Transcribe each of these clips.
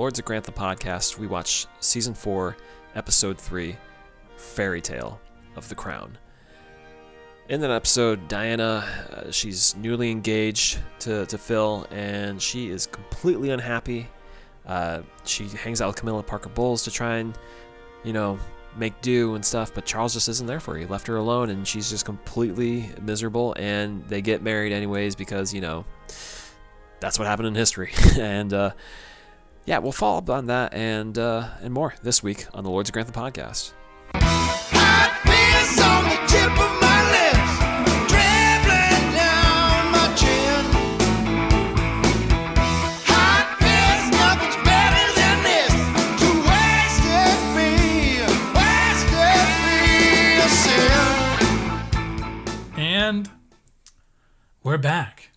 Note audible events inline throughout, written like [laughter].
Lords of Grantham podcast, we watched season four, episode three, Fairy Tale of the Crown. In that episode, Diana, uh, she's newly engaged to, to Phil, and she is completely unhappy. Uh, she hangs out with Camilla Parker Bowles to try and, you know, make do and stuff, but Charles just isn't there for her. He left her alone, and she's just completely miserable. And they get married anyways because, you know, that's what happened in history. [laughs] and uh, yeah, we'll follow up on that and uh, and more this week on the Lords of Grantham podcast. Hot piss on the tip of my lips, dribbling down my chin. Hot piss, nothing's better than this. To waste it, be, waste it, be a sin. And we're back.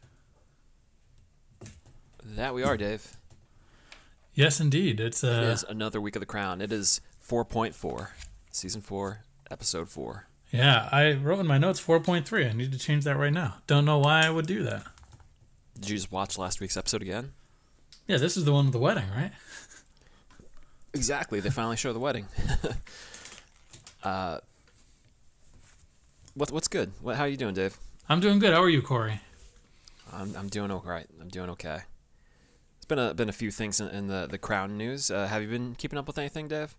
That we are, Dave. Yes, indeed. It's It uh, is another week of the Crown. It is 4.4, season 4, episode 4. yeah. I wrote in my notes 4.3. I need to change that right now. Don't know why I would do that. Did you just watch last week's episode again? Yeah, this is the one with the wedding, right? Exactly. They finally show the wedding. [laughs] uh, what, what's good? What, how are you doing, Dave? I'm doing good. How are you, Corey? I'm, I'm doing all right. I'm doing okay. It's been a been a few things in, in the the crown news. Uh, have you been keeping up with anything, Dave?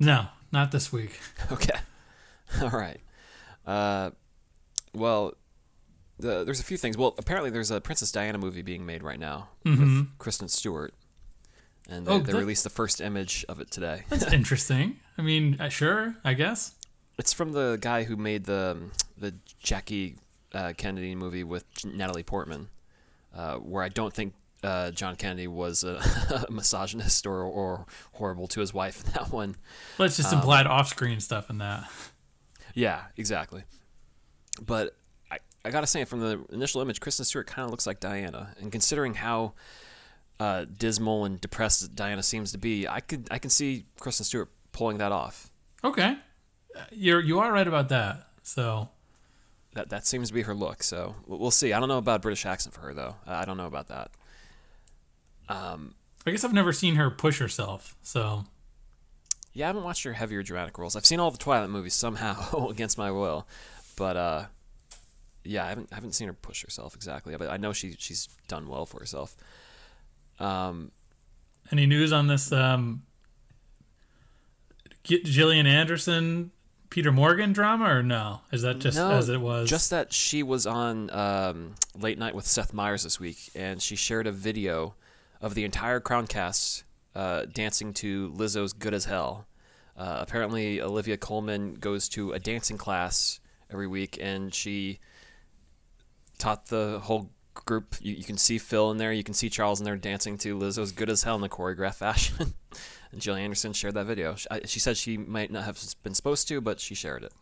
No, not this week. [laughs] Okay. [laughs] All right. Uh, well, the, there's a few things. Well, apparently there's a Princess Diana movie being made right now with Kristen Stewart, and they, Oh, they that- released the first image of it today. That's [laughs] interesting. I mean, uh, sure, I guess. It's from the guy who made the the Jackie uh, Kennedy movie with Natalie Portman, uh, where I don't think uh, John Kennedy was [laughs] a, misogynist or, or horrible to his wife in that one. Let's just implied off-screen stuff in that. Yeah, exactly. But I, I gotta say, from the initial image, Kristen Stewart kind of looks like Diana, and considering how uh, dismal and depressed Diana seems to be, I could I can see Kristen Stewart pulling that off. Okay, Uh, you're you are right about that. So That that seems to be her look. So we'll we'll see. I don't know about British accent for her though. I don't know about that. Um, I guess I've never seen her push herself. So yeah, I haven't watched her heavier dramatic roles. I've seen all the Twilight movies somehow [laughs] against my will, but uh, yeah, I haven't I haven't seen her push herself exactly. But I know she she's done well for herself. Um, any news on this? Um, G- Gillian Anderson, Peter Morgan drama, or no? Is that just no, as it was? Just that she was on um, Late Night with Seth Meyers this week, and she shared a video of the entire Crown cast uh, dancing to Lizzo's "Good as Hell." Uh, apparently, Olivia Colman goes to a dancing class every week, and she taught the whole group. You, you can see Phil in there, you can see Charles in there dancing to Lizzo's "Good as Hell" in a choreographed [laughs] fashion. and Gillian Anderson shared that video. She, I, she said she might not have been supposed to, but she shared it.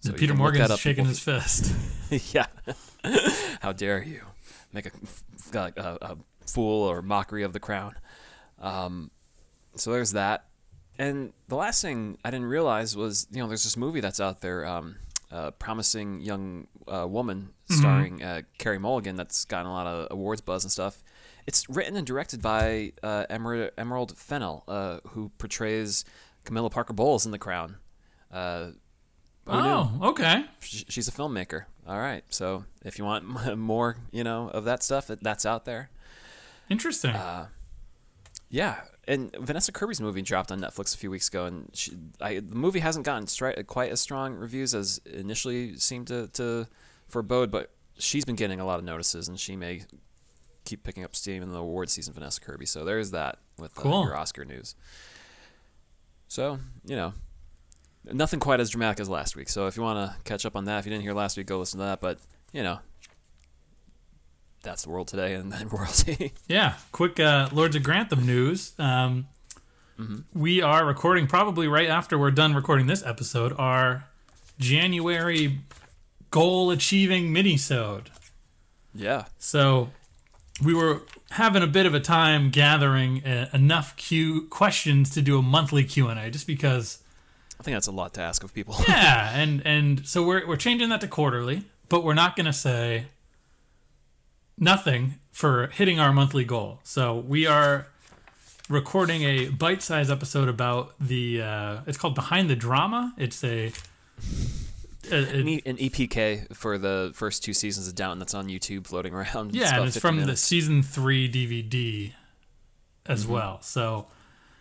So Peter can look that Morgan's shaking his fist. [laughs] yeah. [laughs] How dare you make a, a, a, a fool or mockery of the crown? Um, so there's that. And the last thing I didn't realize was, you know, there's this movie that's out there, um, uh, promising young uh, woman starring uh, Carey Mulligan that's gotten a lot of awards buzz and stuff. It's written and directed by uh, Emer- Emerald Fennell, uh, who portrays Camilla Parker Bowles in The Crown. Uh, oh, okay. She's a filmmaker. All right. So if you want [laughs] more, you know, of that stuff, that's out there. Interesting. Uh, Yeah. And Vanessa Kirby's movie dropped on Netflix a few weeks ago, and she, I, the movie hasn't gotten stri- quite as strong reviews as initially seemed to, to forebode, but she's been getting a lot of notices, and she may keep picking up steam in the award season. Vanessa Kirby. So there's that with uh, Cool. your Oscar news. So you know, nothing quite as dramatic as last week. So if you want to catch up on that, if you didn't hear last week, go listen to that. But you know, that's the world today and [laughs] then royalty. Yeah, quick uh, Lords of Grantham news. Um, We are recording probably right after we're done recording this episode. Our January goal achieving minisode. yeah. So we were having a bit of a time gathering uh, enough Q questions to do a monthly Q and A, just because. I think that's a lot to ask of people. Yeah, [laughs] and and so we're we're changing that to quarterly, but we're not going to say nothing for hitting our monthly goal. So we are recording a bite-sized episode about the. Uh, it's called Behind the Drama. It's a. a- a- An EPK for the first two seasons of Downton that's on YouTube floating around. yeah, about and it's 50 from the season three DVD as Mm-hmm. well. So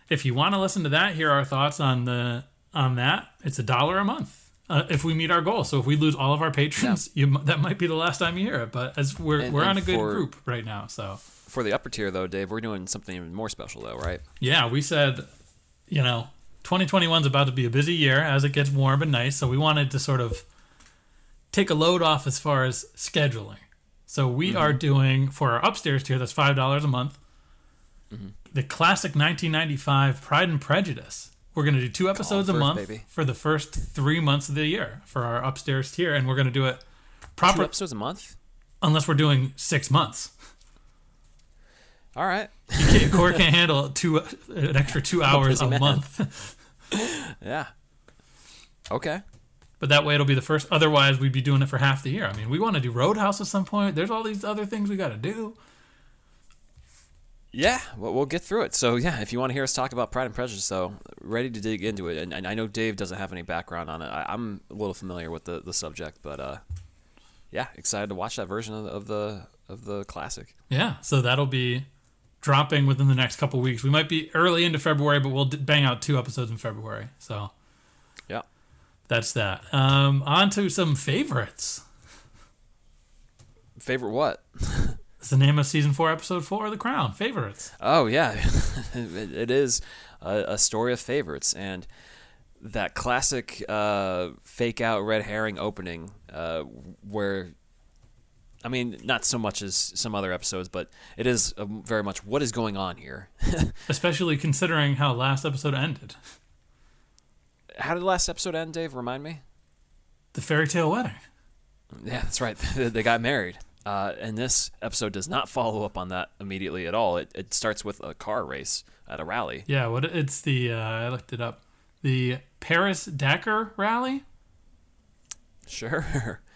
if you want to listen to that, hear our thoughts on the on that. It's a dollar a month. Uh, if we meet our goal, so if we lose all of our patrons, you, that might be the last time you hear it. But as we're And- we're on a good for- group right now, so For the upper tier, though, Dave, we're doing something even more special, though, right? yeah, we said, you know, 2021 is about to be a busy year as it gets warm and nice. So we wanted to sort of take a load off as far as scheduling. So we are doing for our upstairs tier, that's five dollars a month. The classic 1995 Pride and Prejudice. We're going to do two episodes a month baby. for the first three months of the year for our upstairs tier, and we're going to do it Two proper episodes a month? unless we're doing six months. All right. Can't- Corey can't handle two an extra two [laughs] hours a man. month. [laughs] Yeah. Okay. But that way it'll be the first. Otherwise, we'd be doing it for half the year. I mean, we want to do Roadhouse at some point. There's all these other things we got to do. Yeah, well, we'll get through it. So, yeah, if you want to hear us talk about Pride and Prejudice, so ready to dig into it. And, and I know Dave doesn't have any background on it. I, I'm a little familiar with the, the subject, but uh, yeah, excited to watch that version of the, of the of the classic. Yeah, so that'll be dropping within the next couple weeks. We might be early into February, but we'll d- bang out two episodes in February. So Yeah. that's that. Um, on to some favorites. Favorite what? [laughs] It's the name of season four, episode four of The Crown. Favorites. Oh yeah, [laughs] it, is a, a story of favorites, and that classic uh, fake out red herring opening, uh, where, I mean, not so much as some other episodes, but it is uh very much what is going on here. [laughs] Especially considering how last episode ended. How did the last episode end, Dave? Remind me. The fairy tale wedding. Yeah, that's right. [laughs] they got married. Uh, and this episode does not [laughs] follow up on that immediately at all. It, it starts with a car race at a rally. Yeah, what it's the uh, I looked it up. The Paris Dakar rally. Sure. [laughs]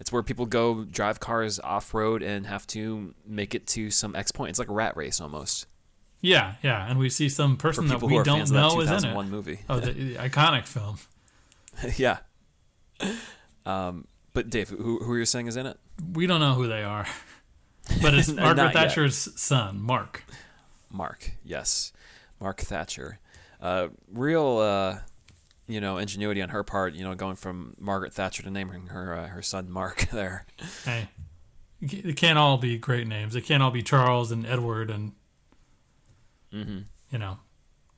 It's where people go drive cars off road and have to make it to some X point. It's like a rat race almost. Yeah, yeah, and we see some person that we don't fans of that know is in it. One movie. Oh, the, the iconic film. [laughs] yeah. Um, but Dave, who, who are you saying is in it? We don't know who they are, [laughs] but it's [laughs] Margaret yet. Thatcher's son, Mark. Mark. Yes. Mark Thatcher. Uh, real, uh, you know, ingenuity on her part, you know, going from Margaret Thatcher to naming her uh, her son Mark [laughs] there. Hey, it can't all be great names. It can't all be Charles and Edward and Mm-hmm. you know,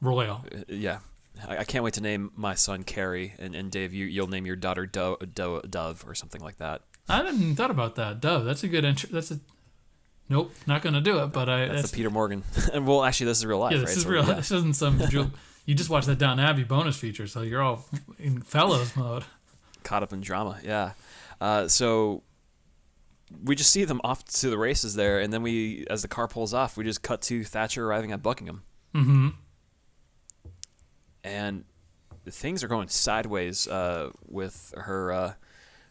royal. Uh, yeah. I, I can't wait to name my son Carrie, and, and Dave, you, you'll name your daughter Do, Do, Dove or something like that. I hadn't even thought about that. Dove. That's a good intro. That's a. Nope, not gonna do it. But I. That's, That's, the Peter Morgan. [laughs] and well, actually, this is real life, yeah, right? this is So, real. yeah. This isn't some. [laughs] Ju- you just watched that Downton Abbey bonus feature, so you're all in Fellowes mode. caught up in drama. Yeah. Uh, so we just see them off to the races there, and then we, as the car pulls off, we just cut to Thatcher arriving at Buckingham, Mm-hmm. and things are going sideways uh, with her uh,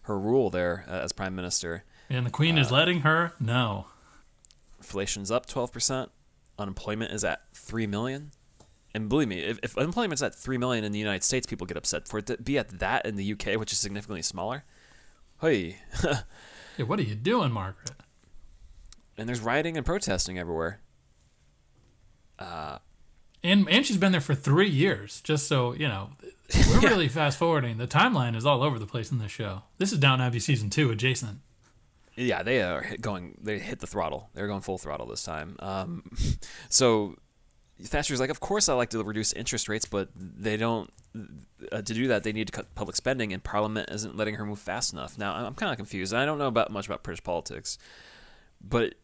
her rule there uh, as prime minister. And the Queen is letting her know. Inflation's up twelve percent. Unemployment is at three million. And believe me, if, if unemployment's at three million in the United States, people get upset. For it to be at that in the UK, which is significantly smaller, hey, [laughs] Hey, what are you doing, Margaret? and there's rioting and protesting everywhere. Uh, and and she's been there for three years. Just so you know, we're [laughs] really fast forwarding. The timeline is all over the place in this show. This is Downton Abbey season two, adjacent. Yeah, they are hit going. They hit the throttle. They're going full throttle this time. Um, [laughs] so Thatcher's like, of course I like to reduce interest rates, but they don't. Uh, to do that, they need to cut public spending, and Parliament isn't letting her move fast enough. Now I'm kind of confused. I don't know about much about British politics, but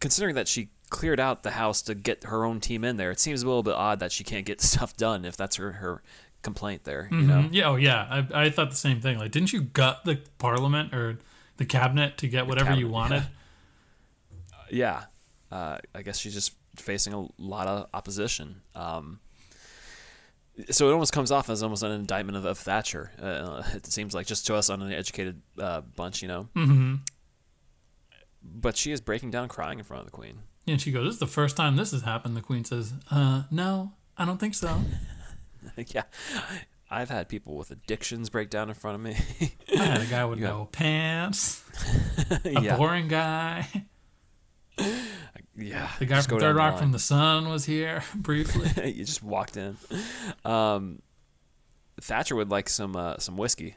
considering that she cleared out the House to get her own team in there, it seems a little bit odd that she can't get [laughs] stuff done if that's her her complaint there. You know. Yeah, oh yeah. I, I thought the same thing. Like, didn't you gut the Parliament or the cabinet to get whatever you wanted? yeah, uh, I guess she's just facing a lot of opposition. Um, so it almost comes off as almost an indictment of, of Thatcher. Uh, it seems like just to us on uneducated uh, bunch, you know. Mm-hmm. but she is breaking down, crying in front of the queen. And she goes, "This is the first time this has happened." The queen says, "Uh, no, I don't think so. [laughs] [laughs] yeah, I've had people with addictions break down in front of me. [laughs] I had a guy with You no pants, [laughs] a yeah, boring guy. yeah. The guy from Third Rock line. from the Sun was here briefly. you just walked in. Um, Thatcher would like some uh, some whiskey,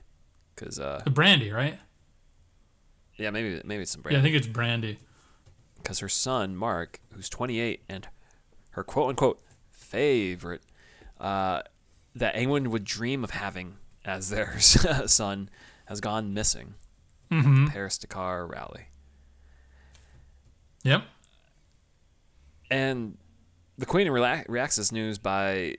cause uh, the brandy, right? yeah, maybe maybe it's some Yeah, brandy. I think it's brandy. because her son Mark, who's 28, and her quote unquote favorite uh, that anyone would dream of having as their [laughs] son has gone missing. Mm-hmm. Paris Dakar rally, Yep. and the Queen reacts to this news by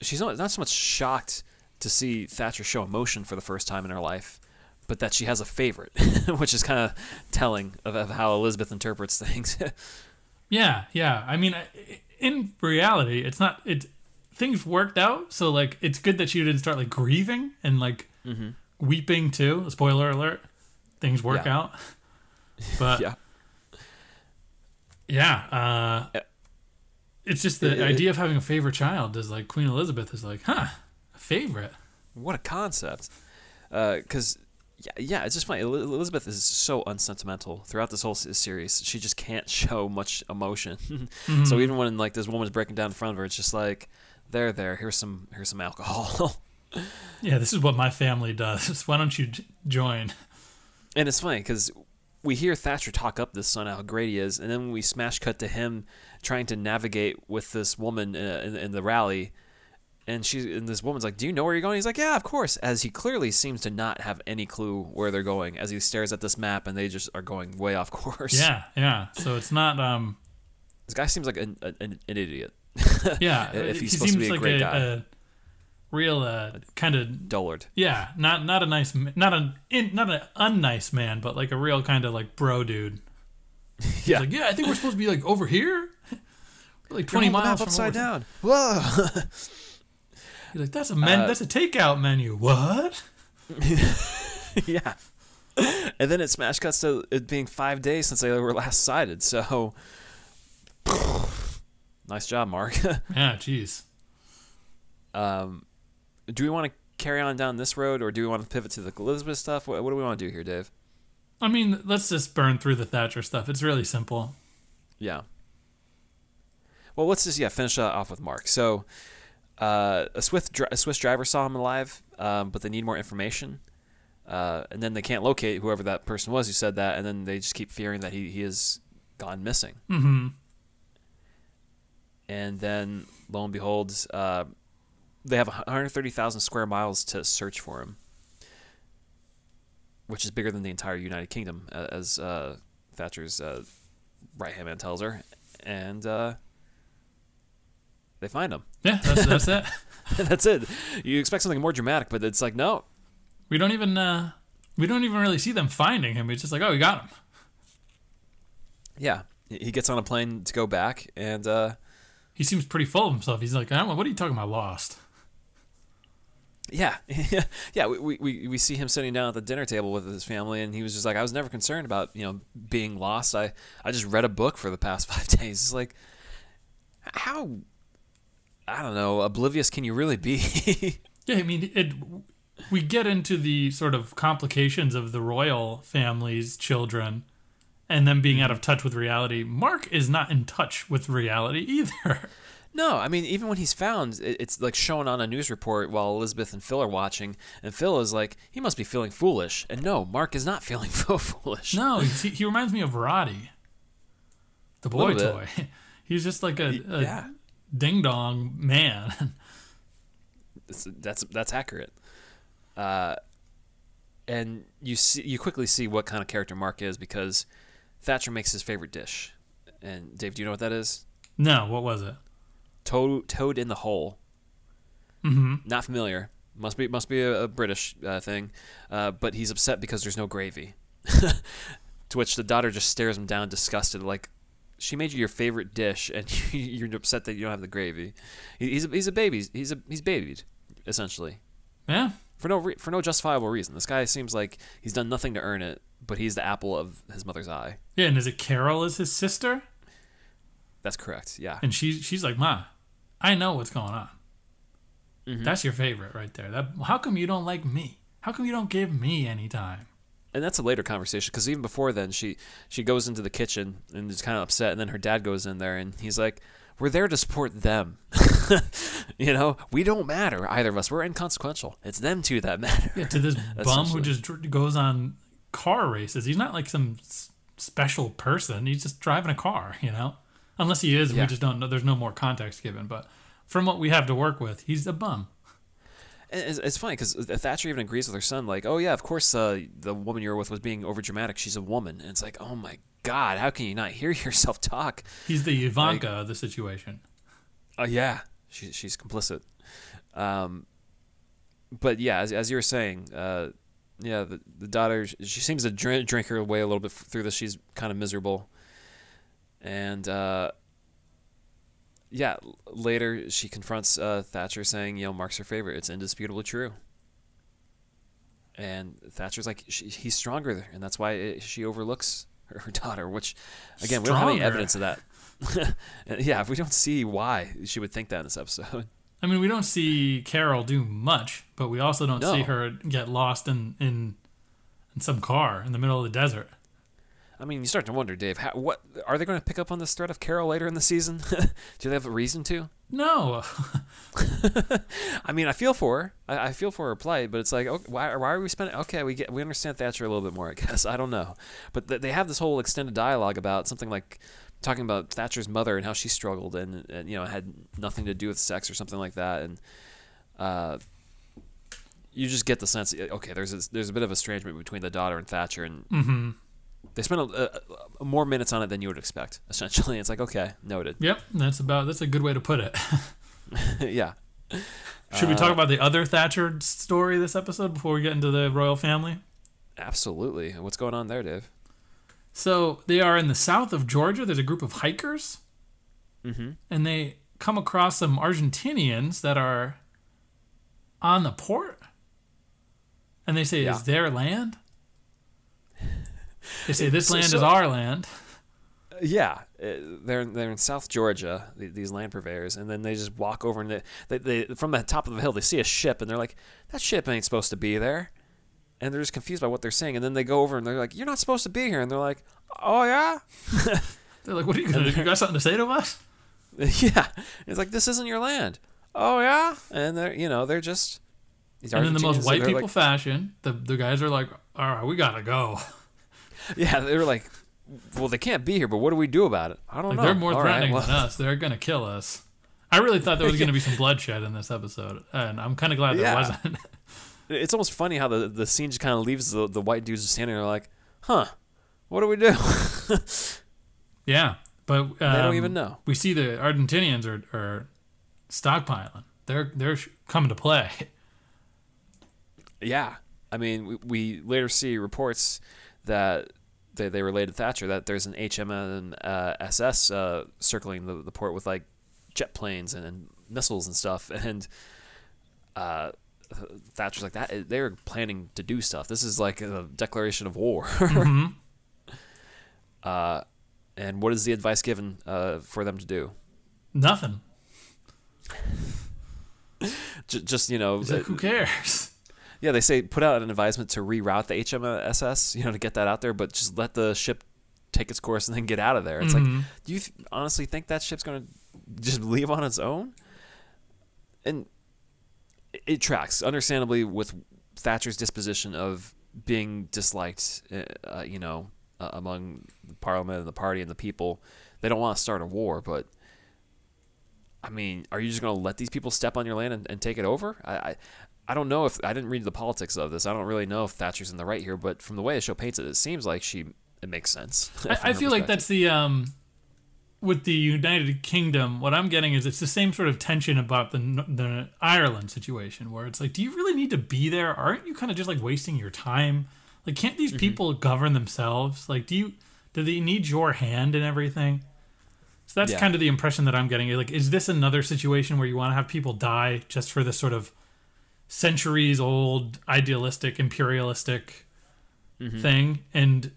she's not, not so much shocked to see Thatcher show emotion for the first time in her life. But that she has a favorite, [laughs] which is kind of telling of, of how Elizabeth interprets [laughs] things. Yeah, yeah. I mean, in reality, it's not. It things worked out, so like it's good that she didn't start like grieving and like weeping too. Spoiler alert: things work Mm-hmm. Yeah. out. But [laughs] yeah, yeah, uh, it's just the It- it- idea of having a favorite child is like Queen Elizabeth is like, huh, a favorite. What a concept. Because, yeah, yeah, it's just funny. El- Elizabeth is so unsentimental throughout this whole series. She just can't [laughs] show much emotion. [laughs] Mm-hmm. So even when like this woman's breaking down in front of her, it's just like, there, there. Here's some, here's some alcohol. [laughs] Yeah, this is what my family does. [laughs] Why don't you j- join? and it's funny because we hear Thatcher talk up this son how great he is, and then we smash cut to him trying to navigate with this woman uh, in, in the rally. And she and this woman's like, "Do you know where you're going?" He's like, "Yeah, of course." As he clearly seems to not have any clue where they're going, as he stares at this map, and they just are going way off [laughs] course. Yeah, yeah. So it's not. um this guy seems like an, an, an idiot, [laughs] Yeah, If he's he supposed to be a like great a, guy. a real uh, kind of dullard. Yeah, not not a nice, not an not an unnice man, but like a real kind of like bro dude. [laughs] He's Yeah, like, yeah, I think we're supposed to be like over here, [laughs] We're like twenty miles from upside down. Whoa! He's like, that's a men, Uh, that's a takeout menu. What? yeah. And then it smash cuts to it being five days since they were last sighted. So, nice job, Mark. [laughs] Yeah, jeez. um, do we want to carry on down this road, or do we want to pivot to the Elizabeth stuff? What, what do we want to do here, Dave? I mean, let's just burn through the Thatcher stuff. It's really simple. Yeah. Well, let's just yeah finish off with Mark. So, uh, a Swiss dri- a Swiss driver saw him alive, um, but they need more information, uh, and then they can't locate whoever that person was who said that, and then they just keep fearing that he he has gone missing. Mm-hmm. And then lo and behold, uh, they have 130,000 square miles to search for him, which is bigger than the entire United Kingdom, as uh, Thatcher's uh, right hand man tells her. And uh, they find him. Yeah, that's that's it. [laughs] That's it. You expect something more dramatic, but it's like, no. We don't even uh, we don't even really see them finding him. It's just like, oh, we got him. Yeah. He gets on a plane to go back, and uh, He seems pretty full of himself. He's like, what are you talking about, lost? Yeah, [laughs] yeah. We, we we see him sitting down at the dinner table with his family, and he was just like, "I was never concerned about you know being lost. I I just read a book for the past [laughs] five days. It's like, how I don't know, oblivious can you really be? [laughs] Yeah, I mean, it. We get into the sort of complications of the royal family's children, and them being out of touch with reality. Mark is not in touch with reality [laughs] either. no, I mean, even when he's found, it's like shown on a news report while Elizabeth and Phil are watching, and Phil is like, he must be feeling foolish, and no, Mark is not [laughs] feeling foolish. No, he, he reminds me of Roddy, the boy toy. [laughs] He's just like a, a yeah. ding dong man. It's- that's that's accurate. Uh, and you see, you quickly see what kind of character Mark is because Thatcher makes his favorite dish. And Dave, do you know what that is? no, what was it? Toad, toad in the hole. Mm-hmm. Not familiar. Must be must be a, a British uh, thing. Uh, but he's upset because there's no gravy. [laughs] to which the daughter just stares him down, disgusted, like. She made you your favorite dish, and [laughs] you're upset that you don't have the gravy. He's a, he's a baby. He's a he's babied, essentially. Yeah, for no re- for no justifiable reason. This guy seems like he's done nothing to earn it, but he's the apple of his mother's eye. Yeah, and is it Carol is his sister? That's correct. Yeah. And she she's like, Ma, I know what's going on. Mm-hmm. That's your favorite right there. That how come you don't like me? How come you don't give me any time? and that's a later conversation because even before then she she goes into the kitchen and is kind of upset and then her dad goes in there and he's like we're there to support them [laughs] you know we don't matter either of us we're inconsequential it's them two that matter Yeah, to this [laughs] bum who just goes on car races. He's not like some s- special person. He's just driving a car, you know. Unless he is, Yeah. we just don't know. There's no more context given. But from what we have to work with, he's a bum. It's, it's funny because Thatcher even agrees with her son, like, "Oh yeah, of course, uh, the woman you're with was being overdramatic. She's a woman." And it's like, "Oh my God, how can you not hear [laughs] yourself talk?" He's the Ivanka of the situation. Oh yeah, she, she's complicit. Um, but yeah, as, as you were saying, uh, yeah, the, the daughter she seems to drink, drink her way a little bit through this. She's kind of miserable, and uh, yeah, later she confronts uh, Thatcher, saying, "You know, Mark's her favorite. It's indisputably true." And Thatcher's like, she, "He's stronger, and that's why it, she overlooks her, her daughter." Which, again, we don't have any evidence of that. [laughs] Yeah, we don't see why she would think that in this episode. I mean, we don't see Carol do much, but we also don't see her get lost in, in in some car in the middle of the desert. I mean, you start to wonder, Dave, how, what are they going to pick up on this thread of Carol later in the season? [laughs] Do they have a reason to? No, [laughs] I mean, I feel for her. I, I feel for her plight, but it's like, okay, why, why are we spending? Okay, we get we understand Thatcher a little bit more, I guess. [laughs] I don't know, but th- they have this whole extended dialogue about something like talking about Thatcher's mother and how she struggled and, and you know had nothing to do with sex or something like that, and uh, you just get the sense, okay, there's a, there's a bit of estrangement between the daughter and Thatcher, and Mm-hmm. they spent a, a, more minutes on it than you would expect. [laughs] Essentially, it's like, okay, noted. yep, that's about that's a good way to put it. [laughs] [laughs] yeah. Should we Uh, talk about the other Thatcher story this episode before we get into the royal family? Absolutely. What's going on there, Dave? So they are in the south of Georgia. There's a group of hikers, Mm-hmm. and they come across some Argentinians that are on the port, and they say, Yeah. "Is their land?" They say, "This So- land is our land." Yeah, uh, they're they're in South Georgia, these land purveyors, and then they just walk over and they, they, they from the top of the hill they see a ship and they're like, that ship ain't supposed to be there, and they're just confused by what they're saying, and then they go over and they're like, you're not supposed to be here, and they're like, oh yeah, [laughs] They're like, "What are you gonna do? You got something to say to us?" [laughs] yeah, it's like this isn't your land, oh yeah, and they're you know they're just. these And in the most white people like- fashion, the the guys are like, "All right, we gotta go." [laughs] yeah, they were like, well, they can't be here, but what do we do about it? I don't Like know. they're more All right, threatening well- than us. They're gonna kill us. I really thought there was gonna be some bloodshed in this episode, and I'm kind of glad there Yeah. wasn't. It's almost funny how the, the scene just kind of leaves the, the white dudes just standing there like, huh, what do we do? [laughs] yeah, but um, they don't even know. We see the Argentinians are, are stockpiling. They're they're coming to play. Yeah. I mean, we, we later see reports that they, they relate to Thatcher that there's an HMN uh, SS uh, circling the, the port with like jet planes and, and missiles and stuff. [laughs] And uh, Thatcher's like that. They're planning to do stuff. This is like a declaration of war. [laughs] Mhm. uh, and what is the advice given uh, for them to do? Nothing. [laughs] J- just you know, like, who cares? [laughs] Yeah, they say put out an advisement to reroute the HMSS, you know, to get that out there, but just let the ship take its course and then get out of there. It's Mhm. like, do you th- honestly think that ship's going to just leave on its own? And it, tracks, understandably, with Thatcher's disposition of being disliked, uh, uh, you know, uh, among the parliament and the party and the people. They don't want to start a war, but I mean, are you just going to let these people step on your land and, and take it over? I, I, I don't know if I didn't read the politics of this. I don't really know if Thatcher's in the right here, but from the way the show paints it, it seems like she it makes sense. [laughs] I, I feel like that's the um, with the United Kingdom. What I'm getting is it's the same sort of tension about the the Ireland situation, where it's like, do you really need to be there? Aren't you kind of just like wasting your time? Like, can't Mm-hmm. these people govern themselves? Like, do you do they need your hand and everything? So that's Yeah. kind of the impression that I'm getting. Like, is this another situation where you want to have people die just for this sort of centuries old idealistic imperialistic thing, and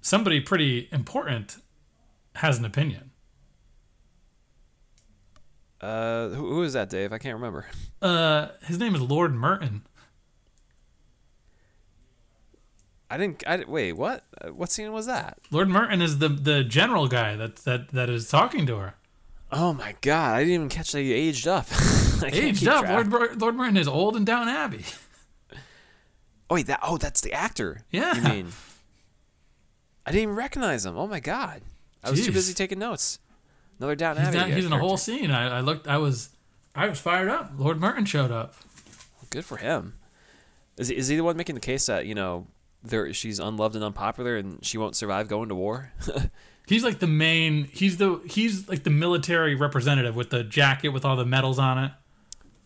somebody pretty important has an opinion. Uh, who, who is that, Dave? I can't remember. Uh, his name is Lord Merton. I didn't. I, wait, what? Uh, What scene was that? Lord Merton is the the general guy that that that is talking to her. Oh my god! I didn't even catch that he aged up. [laughs] Aged up, track. Lord Lord Merton is old and Downton Abbey. [laughs] Oh wait, that. Oh, that's the actor. Yeah. You mean? I didn't even recognize him. Oh my god! I was too busy taking notes. Another down He's, not, he's in a whole scene. I, I looked. I was I was fired up. Lord Merton showed up. Good for him. Is he, is he the one making the case that you know there she's unloved and unpopular and she won't survive going to war? [laughs] He's like the main. He's the he's like the military representative with the jacket with all the medals on it.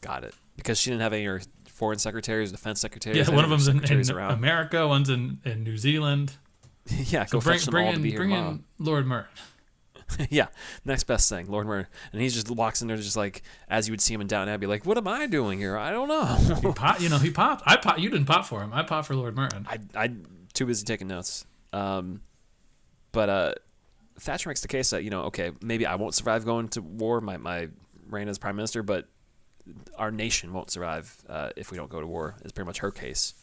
Got it. Because she didn't have any of her foreign secretaries, defense secretaries. Yeah, one of them's in, in. America, one's in, in New Zealand. [laughs] yeah, So go bring fetch them bring all to in be her bring mom. in Lord Merton. [laughs] yeah, next best thing, Lord Merton, and he just walks in there, just like as you would see him in Downton Abbey, like, what am I doing here? I don't know. [laughs] Pop, you know he popped. I pop. You didn't pop for him. I popped for Lord Merton. I I too busy taking notes. Um, but uh, Thatcher makes the case that you know, okay, maybe I won't survive going to war, my my reign as prime minister, but our nation won't survive uh, if we don't go to war. Is pretty much her case.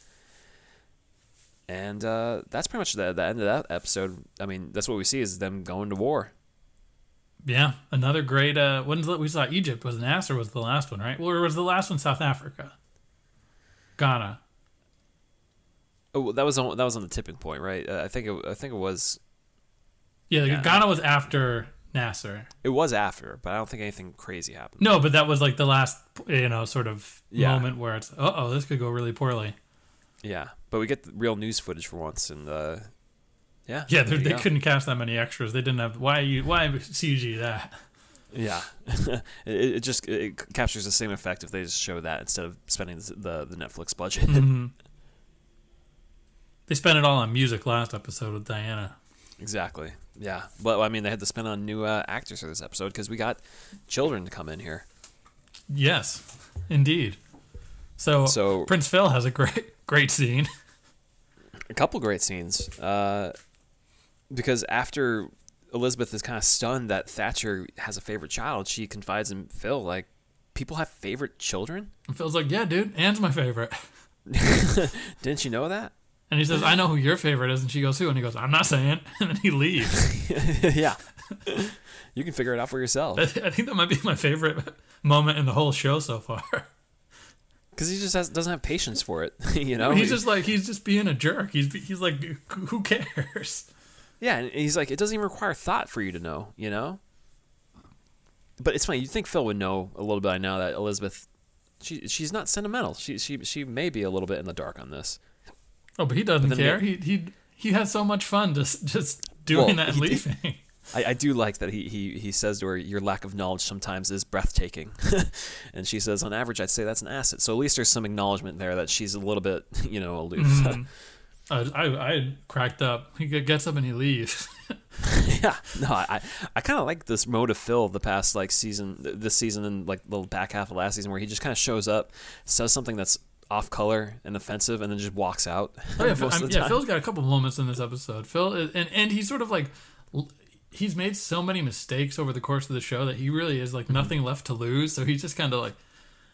And uh, that's pretty much the, the end of that episode. I mean, that's what we see is them going to war. Yeah, another great. Uh, when's the, we saw Egypt was Nasser was the last one, right? Or was the last one South Africa? Ghana. Oh, that was on, that was on the tipping point, right? Uh, I think it, I think it was Yeah, Yeah. Ghana was after Nasser. it was after, but I don't think anything crazy happened. No, but that was like the last, you know, sort of Yeah. moment where it's, uh oh, this could go really poorly. Yeah, but we get the real news footage for once, and uh, yeah, Yeah, they, go. couldn't cast that many extras. They didn't have. Why you? Why CG that? Yeah, [laughs] it, it just it captures the same effect if they just show that instead of spending the the, the Netflix budget. Mm-hmm. [laughs] They spent it all on music last episode with Diana. exactly. Yeah, Well, I mean they had to spend on new uh, actors for this episode because we got children to come in here. Yes, indeed. So, So- Prince Phil has a great, great scene. [laughs] A couple great scenes. Uh, because after Elizabeth is kind of stunned that Thatcher has a favorite child, she confides in Phil like, "People have favorite children." And Phil's like, "Yeah, dude, Anne's my favorite." [laughs] [laughs] Didn't you know that? And he says, "I know who your favorite is." And she goes, "Who?" And he goes, "I'm not saying." And then he leaves. yeah. you can figure it out for yourself. I, I think that might be my favorite moment in the whole show so far. Because he just has, doesn't have patience for it. [laughs] you know? he's just like he's just being a jerk. He's he's like, who cares? yeah, and he's like, it doesn't even require thought for you to know, you know? But it's funny. You think Phil would know a little bit by now that Elizabeth, she she's not sentimental. She she she may be a little bit in the dark on this. Oh, but he doesn't then care. He he he has so much fun just just doing Well, that and he- leaving. I, I do like that he, he, he says to her, Your lack of knowledge sometimes is breathtaking. [laughs] and she says, On average, I'd say that's an asset. So at least there's some acknowledgement there that she's a little bit, [laughs] you know, aloof. Mm-hmm. [laughs] I, I I cracked up. He gets up and he leaves. yeah. No, I, I kind of like this mode of Phil the past, like, season, this season and, like, the back half of last season where he just kind of shows up, says something that's off color and offensive, and then just walks out. Oh, yeah, most Phil, of I'm- the yeah. Phil's got a couple moments in this episode. Phil is, and and he's sort of like he's made so many mistakes over the course of the show that he really is Mm-hmm. like nothing left to lose. So he's just kind of like,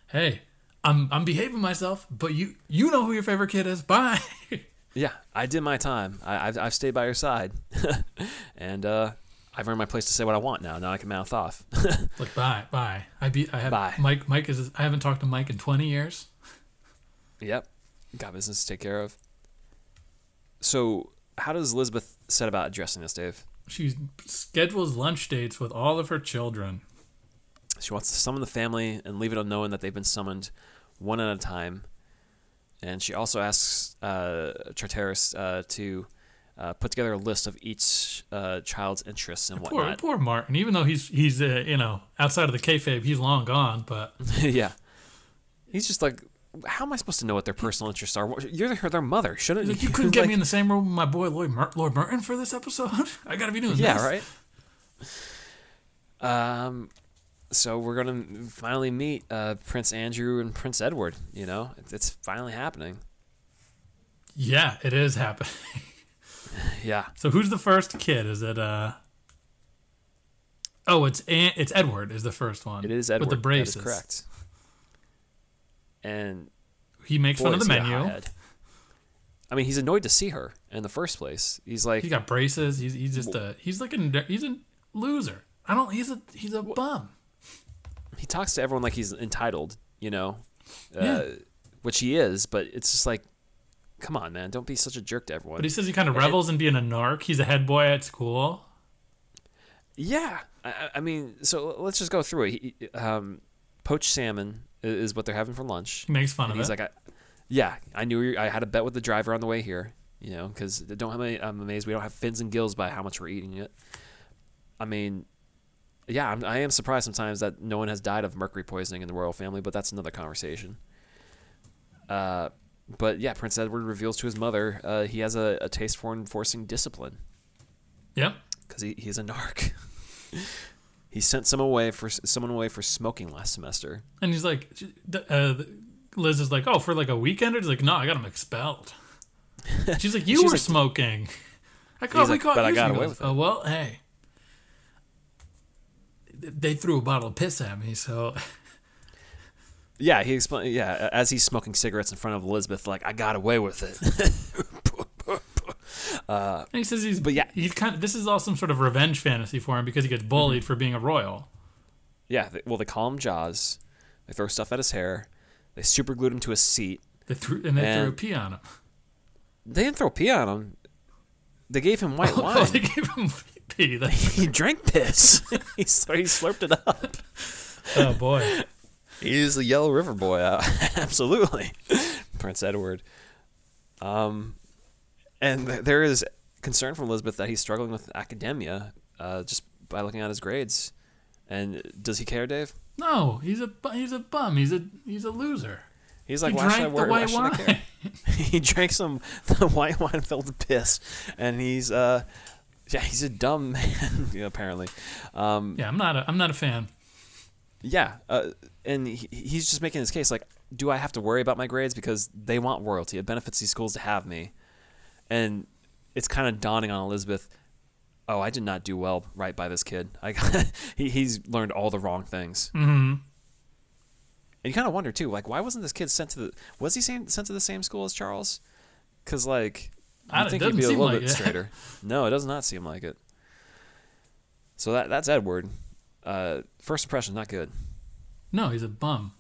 hey, I'm I'm behaving myself, but you you know who your favorite kid is. Bye. [laughs] Yeah, I did my time. I, I've, I've stayed by your side. [laughs] and uh, I've earned my place to say what I want now. Now I can mouth off. [laughs] like bye bye. I be I have Bye. Mike. Mike is I haven't talked to Mike in 20 years. Yep. Got business to take care of. So, how does Elizabeth set about addressing this, Dave? She schedules lunch dates with all of her children. She wants to summon the family and leave it unknown that they've been summoned one at a time. And she also asks uh, Charteris uh, to uh, put together a list of each uh, child's interests and Poor whatnot. poor Martin. Even though he's he's uh, you know outside of the kayfabe, he's long gone. But [laughs] yeah. He's just like, how am I supposed to know what their personal interests are? You're their, their mother, shouldn't like, you couldn't [laughs] get Like- me in the same room with my boy Lloyd Mer- Lord Merton for this episode. [laughs] I got to be doing this. Yeah, this. right. Um, so we're gonna finally meet uh, Prince Andrew and Prince Edward. You know, it's, it's finally happening. Yeah, it is happening. [laughs] Yeah. So who's the first kid? Is it uh? Oh, it's An- it's Edward is the first one. It is Edward. with the braces. Correct. And He makes boy, fun of the he menu. I mean, he's annoyed to see her in the first place. He's like, He's got braces. He's he's just a he's like a he's a loser. I don't. He's a he's a bum. he talks to everyone like he's entitled, you know, uh, Yeah. which he is. But it's just like, come on, man, don't be such a jerk to everyone. But he says he kind of revels in being a narc. He's a head boy at school. Yeah, I, I- mean, so let's just go through it. He, um, poached salmon is what they're having for lunch. He makes fun And of he's it. like, I, "Yeah, I knew I had a bet with the driver on the way here, you know, because don't have any, I'm amazed we don't have fins and gills by how much we're eating it. I mean, yeah, I'm, I am surprised sometimes that no one has died of mercury poisoning in the royal family, but that's another conversation. Uh, but yeah, Prince Edward reveals to his mother uh, he has a, a taste for enforcing discipline yep. because he, he's a narc. [laughs] he sent some away for someone away for smoking last semester. And he's like, uh, Liz is like, oh, for like a weekend. He's like, no, I got him expelled. [laughs] She's like, you She's were like- smoking. I caught, we like, caught "But I you." got away goes, with it. Oh well, hey. They threw a bottle of piss at me, so Yeah, he explained. Yeah, as he's smoking cigarettes in front of Elizabeth, like I got away with it. [laughs] And he says he's But yeah. he's kind of this is all some sort of revenge fantasy for him because he gets bullied for being a royal. yeah, they, well, they call him Jaws. They throw stuff at his hair. They super glued him to a seat. They threw and they threw a And- pee on him. They didn't throw pee on him. They gave him white [laughs] Oh, wine. they gave him [laughs] pee. [laughs] He drank piss. he, slur- he slurped it up. oh boy. He's a Yellow River boy. uh, absolutely, Prince Edward. Um, and th- there is concern from Elizabeth that he's struggling with academia, uh, just by looking at his grades. And does he care, Dave? No, he's a he's a bum. He's a he's a loser. He's like, he why should I worry? Why should I wine. care? [laughs] he drank some [laughs] the white wine filled piss, and he's uh, yeah, he's a dumb [laughs] man apparently. Um, Yeah, I'm not a I'm not a fan. yeah, uh, and he, he's just making his case like, do I have to worry about my grades because they want royalty? It benefits these schools to have me, and it's kind of dawning on Elizabeth. Oh, I did not do well right by this kid. I [laughs] he, he's learned all the wrong things. hmm And you kind of wonder too, like, why wasn't this kid sent to the? Was he sent sent to the same school as Charles? Because like, I think he'd be a little seem bit it. straighter. [laughs] No, it does not seem like it. So that that's Edward. Uh, first impression, not good. No, he's a bum.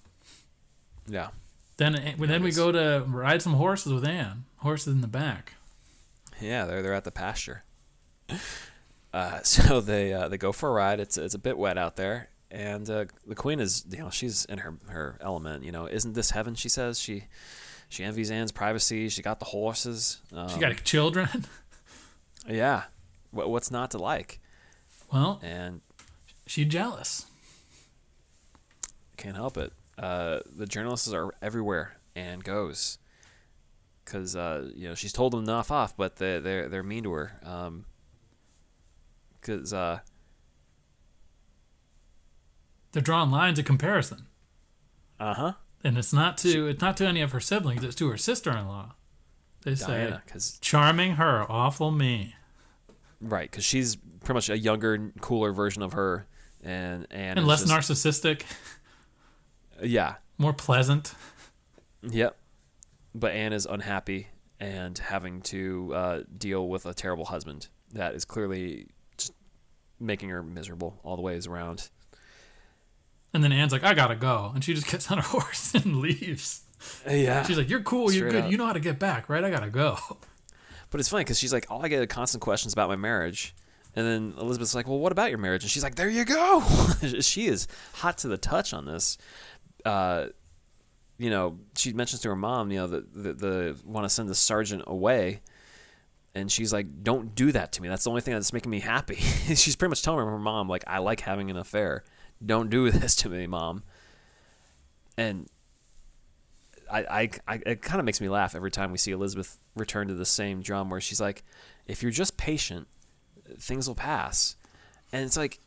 Yeah, Then then we go to ride some horses with Anne. Horses in the back. Yeah, they're they're at the pasture. [laughs] Uh, [laughs] so they uh, they go for a ride. It's it's a bit wet out there, and uh, the queen is you know she's in her her element. You know, isn't this heaven? She says she she envies Anne's privacy. She got the horses. Um, She got children. [laughs] yeah. What, what's not to like? well, And she jealous. Can't help it. Uh, the journalists are everywhere and goes because uh, you know she's told them to knock off, but they they're they're mean to her. Um, because uh, They're drawing lines of comparison, uh huh, and it's not to it's not to any of her siblings. It's to her sister-in-law. They say, because "Charming her, awful me." right, because she's pretty much a younger, cooler version of her, and and, And less just- narcissistic, Yeah, more pleasant. yep. But Anne is unhappy and having to uh, deal with a terrible husband that is clearly just making her miserable all the ways around. And then Anne's like, "I gotta go," and she just gets on her [laughs] horse and leaves. Yeah, She's like, "You're cool. You're good. up. You know how to get back, right? I gotta go." But it's funny because she's like, all I get are constant questions about my marriage. And then Elizabeth's like, well, what about your marriage? And she's like, there you go. [laughs] she is hot to the touch on this. Uh, you know, she mentions to her mom, you know, the, the, the want to send the sergeant away. And she's like, don't do that to me. That's the only thing that's making me happy. [laughs] she's pretty much telling her mom, like, I like having an affair. Don't do [laughs] this to me, mom. And I, I, I it kind of makes me laugh every time we see Elizabeth return to the same drum where she's like, if you're just patient, things will pass. And it's like,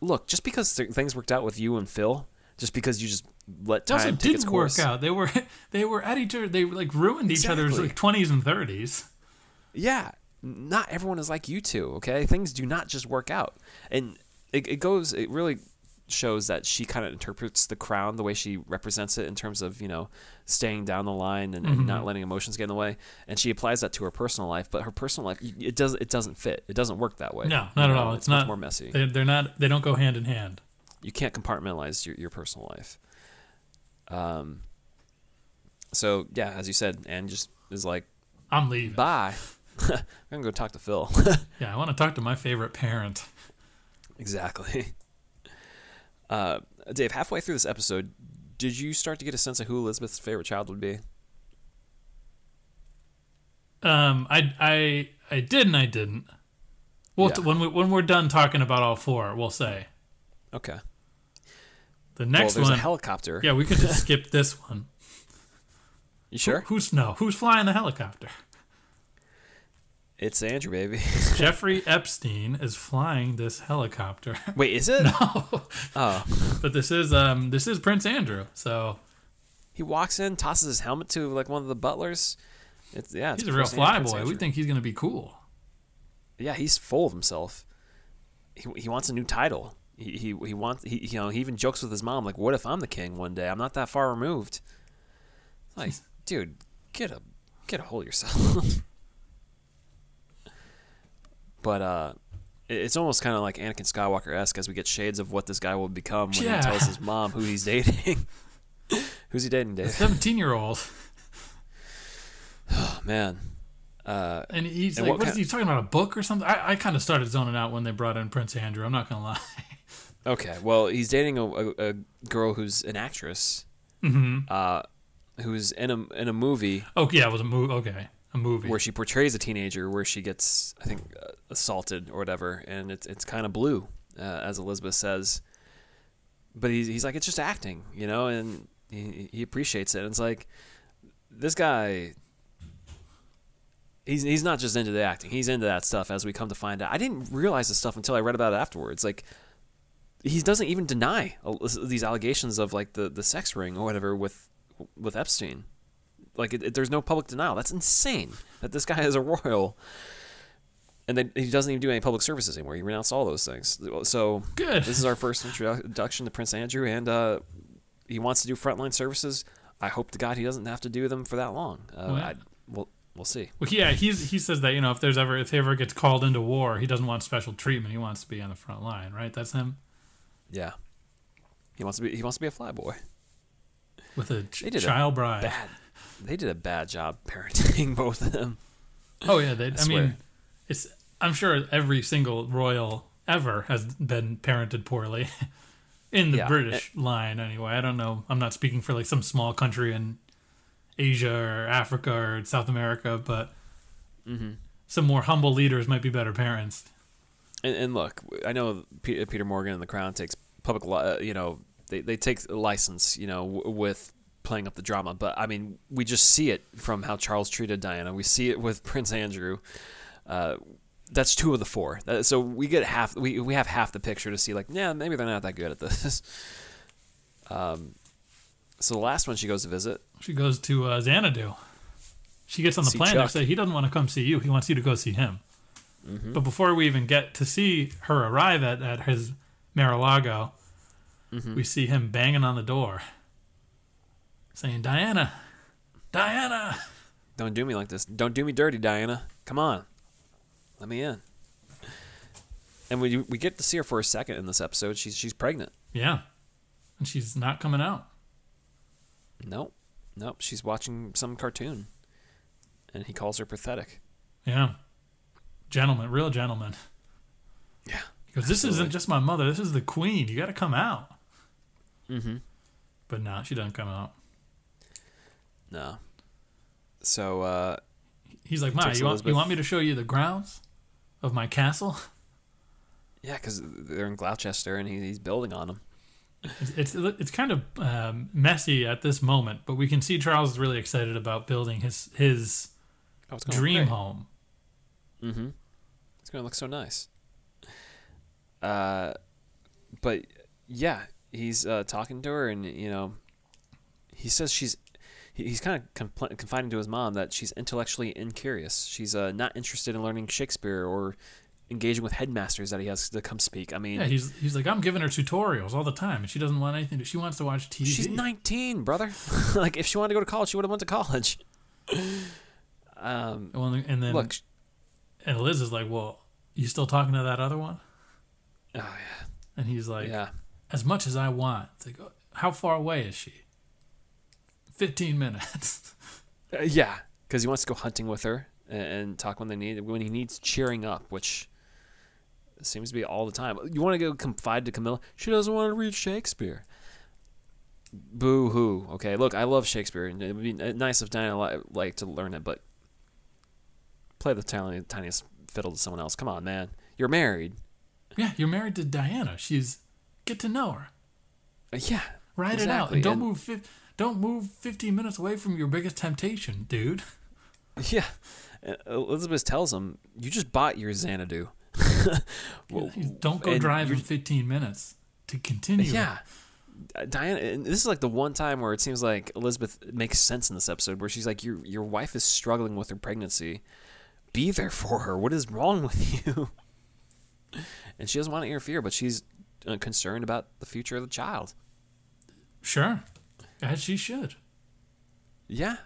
look, just because th- things worked out with you and Phil, just because you just let It also time take its didn't work out. They were [laughs] they were at each other. They like ruined each other's Exactly. like twenties and thirties. Yeah, not everyone is like you two. Okay, things do not just work out, and it, it goes. It really shows that she kind of interprets the crown the way she represents it in terms of you know staying down the line and, and Mm-hmm. not letting emotions get in the way, and she applies that to her personal life. But her personal life, it does it doesn't fit. It doesn't work that way. No, you not at know? all. It's, much not more messy. They, they're not. They don't go hand in hand. you can't compartmentalize your, your personal life. Um. So yeah, as you said, Anne just is like, I'm leaving. "Bye, [laughs] [laughs] I'm gonna go talk to Phil." [laughs] Yeah, I want to talk to my favorite parent. exactly. Uh, Dave, halfway through this episode, did you start to get a sense of who Elizabeth's favorite child would be? Um, I I I did and I didn't. Well, Yeah. when we when we're done talking about all four, we'll say Okay. The well, next there's one. a helicopter. yeah, we could just [laughs] skip this one. You sure? Who- who's no? Who's flying the helicopter? It's Andrew, baby. [laughs] Jeffrey Epstein is flying this helicopter. [laughs] Wait, is it? No. Oh, but this is um this is Prince Andrew, so he walks in, tosses his helmet to like one of the butlers. It's yeah. It's he's a real Prince flyboy. We think he's gonna be cool. yeah, he's full of himself. He, he wants a new title. He, he he wants he you know he even jokes with his mom like, "What if I'm the king one day? I'm not that far removed." Like, [laughs] dude, get a get a hold of yourself. [laughs] but uh, it- it's almost kind of like Anakin Skywalker esque as we get shades of what this guy will become when Yeah. he tells his mom who he's dating. [laughs] Who's he dating, Dave? Seventeen year old, Oh, man. Uh, and he's And like, what what is he talking about? A book or something? I, I kind of started zoning out when they brought in Prince Andrew. I'm not gonna lie. Okay, well, he's dating a, a, a girl who's an actress, hmm uh, who's in a in a movie Oh yeah, it was a movie. Okay, a movie. where she portrays a teenager where she gets, I think, uh, assaulted or whatever, and it's it's kind of blue, uh, as Elizabeth says. But he's he's like it's just acting, you know, and he he appreciates it. And it's like this guy. He's, he's not just into the acting. He's into that stuff as we come to find out. I didn't realize this stuff until I read about it afterwards. Like, he doesn't even deny these allegations of like the, the sex ring or whatever with with Epstein. Like it, it- there's no public denial. That's insane that this guy [laughs] is a royal, and then he doesn't even do any public services anymore. He renounced all those things. So Good. This is our first introduction to Prince Andrew, and uh, he wants to do frontline services. I hope to God he doesn't have to do them for that long. Uh, Well, I, we'll we'll see. Well, yeah, he's he says that you know if there's ever if he ever gets called into war, he doesn't want special treatment. He wants to be on the front line, right? That's him Yeah, he wants to be he wants to be a flyboy. with a ch- did a child bride. Bad. They did a bad job parenting [laughs] both of them. Oh yeah, they, I, swear. mean, it's I'm sure every single royal ever has been parented poorly [laughs] in the Yeah, British line. Anyway, I don't know. I'm not speaking for like some small country in Asia or Africa or South America, but Mm-hmm. some more humble leaders might be better parents. And, and look, I know P- Peter Morgan and the Crown takes public, li- uh, you know, they, they take license, you know, w- with playing up the drama. But I mean, we just see it from how Charles treated Diana. We see it with [laughs] Prince Andrew. Uh, that's two of the four. So we get half. We we have half the picture to see. Like, yeah, maybe they're not that good at this. [laughs] um, so the last one she goes to visit. She goes to uh, Xanadu. She gets on the See plane. Chuck. say he doesn't want to come see you. He wants you to go see him. Mm-hmm. But before we even get to see her arrive at, at his Mar-a-Lago, Mm-hmm. we see him banging on the door, saying, "Diana, Diana." Don't do me like this. Don't do me dirty, Diana. Come on. Let me in. And we we get to see her for a second in this episode. She's she's pregnant. Yeah, and she's not coming out. Nope. Nope. She's watching some cartoon. And he calls her pathetic. Yeah, gentleman, real gentleman. Yeah. Goes, "This isn't just my mother. This is the queen. You got to come out." Mm-hmm. But no, she doesn't come out. No. So uh He's like, He "Ma, you want, Elizabeth- you want me to show you the grounds of my castle?" [laughs] yeah, because they're in Gloucester and he, he's building on them. It's it's, it's kind of um, messy at this moment, but we can see Charles is really excited about building his his Oh, dream home. Mm-hmm. It's gonna look so nice. Uh, but yeah, he's uh, talking to her, and you know, he says she's he's kind of compl- confiding to his mom that she's intellectually incurious. She's uh, not interested in learning Shakespeare or engaging with headmasters that he has to come speak. I mean, Yeah, he's he's like I'm giving her tutorials all the time, and she doesn't want anything. To, she wants to watch TV. she's 19, brother. [laughs] like if she wanted to go to college, she would have went to college. [laughs] Um, Well, and then look, and Liz is like, "Well, you still talking to that other one?" oh yeah, And he's like, yeah. "As much as I want." It's like, how far away is she? Fifteen minutes. [laughs] Uh, yeah, because he wants to go hunting with her and, and talk when they need when he needs cheering up, which seems to be all the time. You want to go confide to Camilla? She doesn't want to read Shakespeare. Boo hoo. Okay, look, I love Shakespeare, and it would be nice if Diana li- liked to learn it, but play the tiny, tiniest fiddle to someone else. Come on, man. You're married. yeah, you're married to Diana. She's get to know her. Uh, yeah. Write it out, and don't and- move. Fif- don't move fifteen minutes away from your biggest temptation, dude. [laughs] Yeah. Uh, Elizabeth tells him, "You just bought your Xanadu." [laughs] Well, don't go driving fifteen minutes to continue. Yeah. Uh, Diana, and this is like the one time where it seems like Elizabeth makes sense in this episode, where she's like, "Your your wife is struggling with her pregnancy. Be there for her. What is wrong with you?" [laughs] and she doesn't want to interfere, but she's uh, concerned about the future of the child. Sure, as she should. Yeah,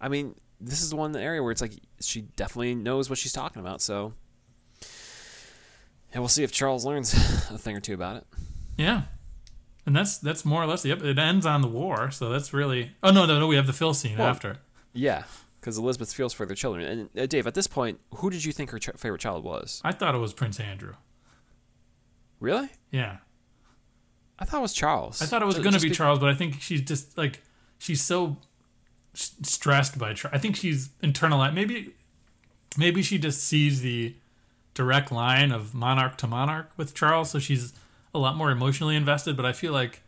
I mean, this is the one area where it's like she definitely knows what she's talking about. So, yeah, we'll see if Charles learns [laughs] a thing or two about it. Yeah, and that's that's more or less the. It ends on the war, so that's really. Oh no, no, no. We have the Phil scene Well, after. Yeah, because Elizabeth feels for their children. And uh, Dave, at this point, who did you think her ch- favorite child was? I thought it was Prince Andrew. Really? Yeah, I thought it was Charles. I thought it was going to be be- Charles, but I think she's just like she's so s- stressed by. Char- I think she's internalized. Maybe, maybe she just sees the direct line of monarch to monarch with Charles, so she's a lot more emotionally invested. But I feel like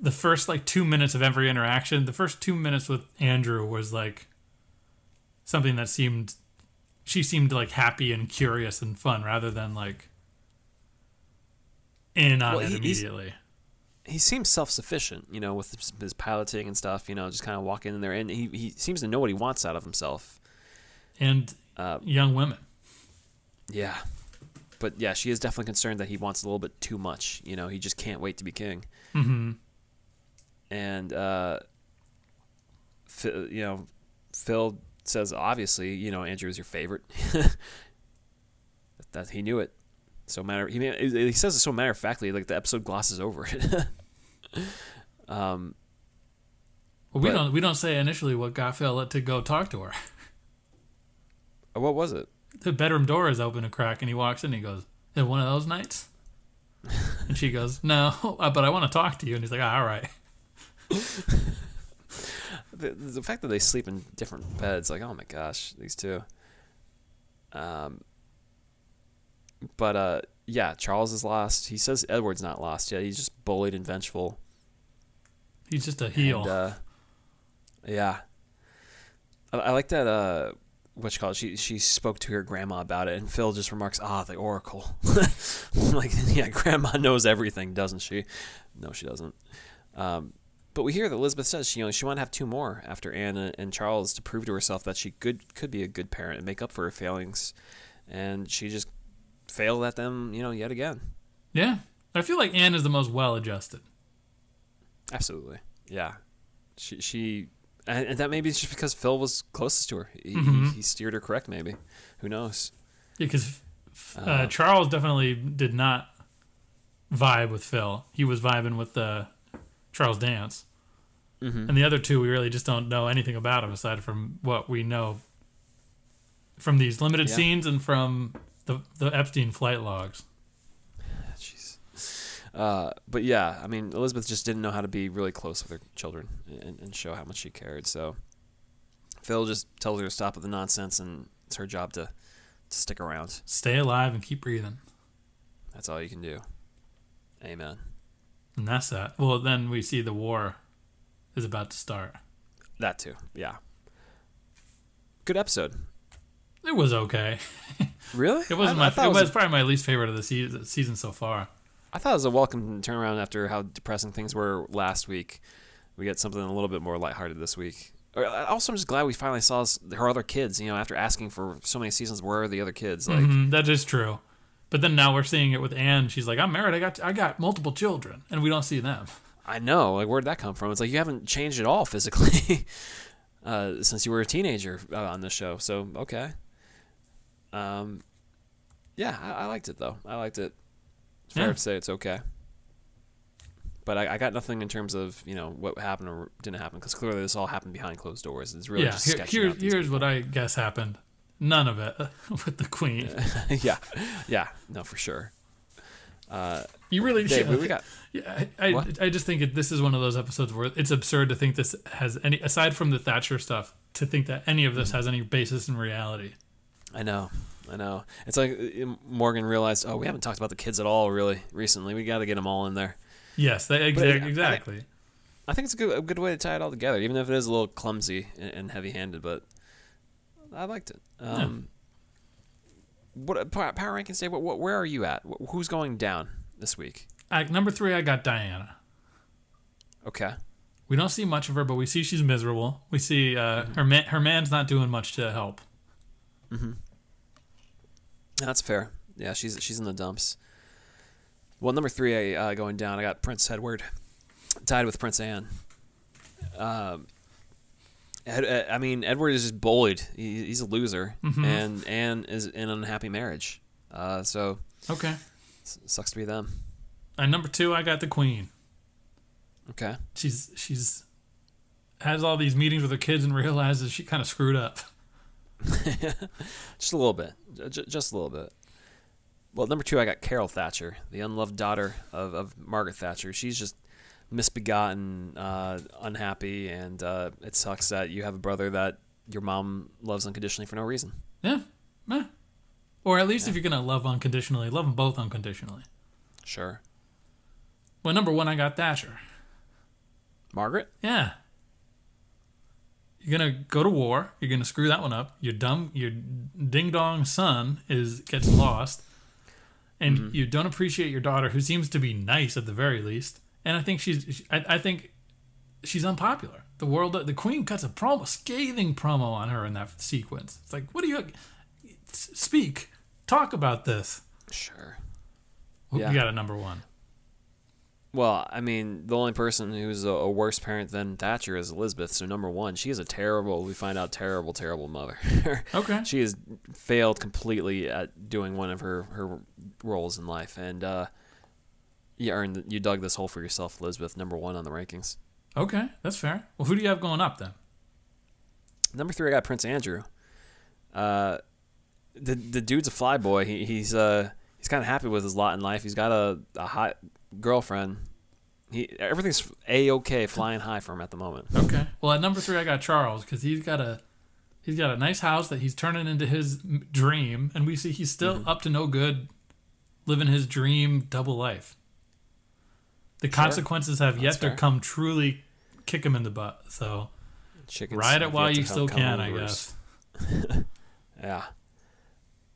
the first like two minutes of every interaction, the first two minutes with Andrew was like something that seemed she seemed like happy and curious and fun rather than like in on Well, it he- immediately. He seems self-sufficient, you know, with his, his piloting and stuff. You know, just kind of walking in there, and he he seems to know what he wants out of himself. and Uh, young women. Yeah, but yeah, she is definitely concerned that he wants a little bit too much. You know, he just can't wait to be king. hmm And uh, you know, Phil says obviously, you know, Andrew is your favorite. [laughs] that he knew it. So matter he he says it so matter of factly, like the episode glosses over it. [laughs] um, Well, we But- don't we don't say initially what got Phil to go talk to her. [laughs] what was it? The bedroom door is open a crack, and he walks in. and He goes, "Is one of those nights?" and she goes, "No, uh, but I want to talk to you." And he's like, "Ah, "All right." The, the fact that they sleep in different beds, like, oh my gosh, these two. Um, but uh, yeah, Charles is lost. He says Edward's not lost yet. He's just bullied and vengeful. He's just a heel. And, uh, yeah, I, I like that. Uh, what you call it? She she spoke to her grandma about it, and Phil just remarks, "Ah, the oracle." [laughs] like, [laughs] yeah, grandma knows everything, doesn't she? No, she doesn't. Um, but we hear that Elizabeth says she you know she want to have two more after Anne and, Charles to prove to herself that she could could be a good parent and make up for her failings, and she just failed at them, you know, yet again. yeah, I feel like Anne is the most well-adjusted. Absolutely, yeah. She she, and, that maybe it's just because Phil was closest to her. He, Mhm. he, he steered her correct, maybe. Who knows? because uh, Uh, Charles definitely did not vibe with Phil. He was vibing with uh, Charles Dance, Mhm. and the other two we really just don't know anything about him aside from what we know from these limited Yeah. scenes and from the the Epstein flight logs. [sighs] Jeez. Uh, but yeah, I mean, Elizabeth just didn't know how to be really close with her children and, and show how much she cared. So Phil just tells her to stop with the nonsense, and it's her job to, to stick around. Stay alive and keep breathing, That's all you can do. Amen. And that's that. Well, then we see the war is about to start. That too. Yeah. Good episode. It was okay. [laughs] Really? It wasn't I, I my. thought it it was was probably my least favorite of the season, season so far. I thought it was a welcome turnaround after how depressing things were last week. we get something a little bit more lighthearted this week. Uh, Also, I'm just glad we finally saw her other kids. You know, after asking for so many seasons, where are the other kids? Like, Mhm, that is true. But then now we're seeing it with Anne. She's like, I'm married. I got I got multiple children, and we don't see them. I know. Like, where'd that come from? It's like you haven't changed at all physically [laughs] uh, since you were a teenager uh, on this show. So okay. Um, yeah, I, I liked it though. I liked it. It's fair Yeah. to say it's okay. But I, I got nothing in terms of you know what happened or didn't happen because clearly this all happened behind closed doors. It's really yeah, just here, sketching here- out these here's what I guess happened. None of it [laughs] with the queen. [laughs] yeah, yeah, no, for sure. Uh, You really Dave, we got Yeah, I, I? I just think it, this is one of those episodes where it's absurd to think this has any, aside from the Thatcher stuff, to think that any of Mm. this has any basis in reality. I know, I know. It's like uh, Morgan realized, oh, we haven't talked about the kids at all really recently. We got to get them all in there. Yes, that, But exactly. I- I think it's a good, a good way to tie it all together, even if it is a little clumsy and, and heavy-handed. But I liked it. Um, What power, power rankings, Dave? What, what, where are you at? Who's going down this week? At number three, I got Diana. Okay. We don't see much of her, but we see she's miserable. We see uh, Mm-hmm. her man, her man's not doing much to help. That's fair. Yeah, she's she's in the dumps. Well, number three, uh, going down, I got Prince Edward, tied with Prince Anne. Um, Ed, Ed- I mean, Edward is just bullied. He, he's a loser, and Anne is in an unhappy marriage. Uh, so Okay. sucks to be them. And number two, I got the Queen. Okay. She's she's has all these meetings with her kids and realizes she kind of screwed up. [laughs] Just a little bit. J- just a little bit. Well, number two, I got Carol Thatcher, the unloved daughter of, of Margaret Thatcher. She's just misbegotten, uh, unhappy, and uh, it sucks that you have a brother that your mom loves unconditionally for no reason. Yeah. Or at least if you're gonna love unconditionally, love them both unconditionally. Sure. Well, number one, I got Thatcher. Margaret? Yeah. You're gonna go to war. You're gonna screw that one up. Your dumb, your ding dong son is gets lost, and you don't appreciate your daughter, who seems to be nice at the very least. And I think she's, I, I think she's unpopular. The world, the queen cuts a promo, scathing promo on her in that sequence. It's like, what do you speak? Talk about this. Sure. Yeah. You got a number one. Well, I mean, the only person who's a, a worse parent than Thatcher is Elizabeth. So number one, she is a terrible. We find out terrible, terrible mother. [laughs] Okay. she has failed completely at doing one of her her roles in life, and uh, you earned you dug this hole for yourself, Elizabeth. Number one on the rankings. Okay, that's fair. Well, who do you have going up then? Number three, I got Prince Andrew. Uh, the the dude's a flyboy. He, he's uh he's kind of happy with his lot in life. He's got a, a hot girlfriend. He everything's a okay, flying high for him at the moment. Okay. Well, at number three, I got Charles because he's got a he's got a nice house that he's turning into his dream, and we see he's still Mm-hmm. up to no good, living his dream double life. The consequences have yet That's to fair. come truly kick him in the butt. So Chickens ride it while you still can, I guess. [laughs] Yeah.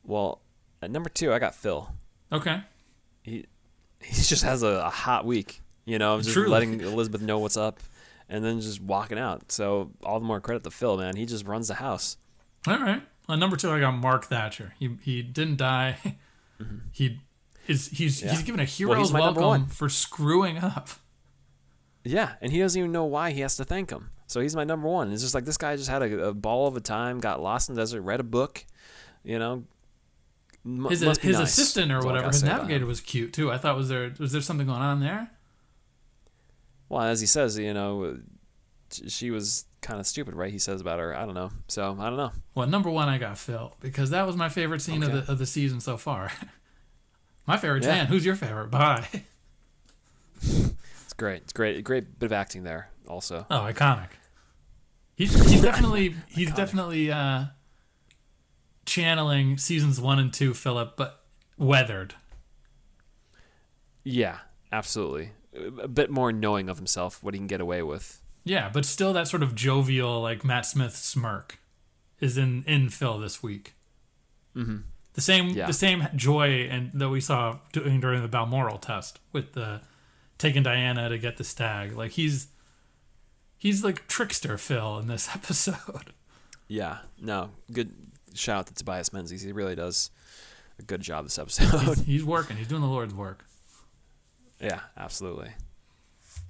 Well, at number two, I got Phil. Okay. He [laughs] he just has a, a hot week. You know, just Truly. letting Elizabeth know what's up, and then just walking out. So all the more credit to Phil, man. He just runs the house. All right. On number two, I got Mark Thatcher. He he didn't die. [laughs] Mm-hmm. He is he's. Yeah. he's given a Well, hero's number welcome for screwing up. Yeah, and he doesn't even know why he has to thank him. So he's my number one. It's just like this guy just had a, a ball of a time, got lost in the desert, read a book, you know. M- his his nice. assistant or That's whatever, his navigator was cute too. I thought was there was there something going on there? Well, as he says, you know, she was kind of stupid, right? He says about her. I don't know. So I don't know. Well, number one, I got Phil because that was my favorite scene of the of the season so far. [laughs] my favorite's Yeah. Anne. Who's your favorite? Bye. It's great. It's great. A great bit of acting there. Also, Oh, iconic. He's he's definitely [laughs] he's definitely uh, channeling seasons one and two Philip, but weathered. yeah, absolutely. A bit more knowing of himself, what he can get away with. Yeah, but still that sort of jovial like Matt Smith smirk is in in Phil this week. Mm-hmm. The same Yeah. the same joy and that we saw doing during the Balmoral test with the taking Diana to get the stag. Like he's he's like trickster Phil in this [laughs] episode. Yeah, no, good shout out to Tobias Menzies. He really does a good job this episode. He's, [laughs] he's working. He's doing the Lord's work. yeah, absolutely.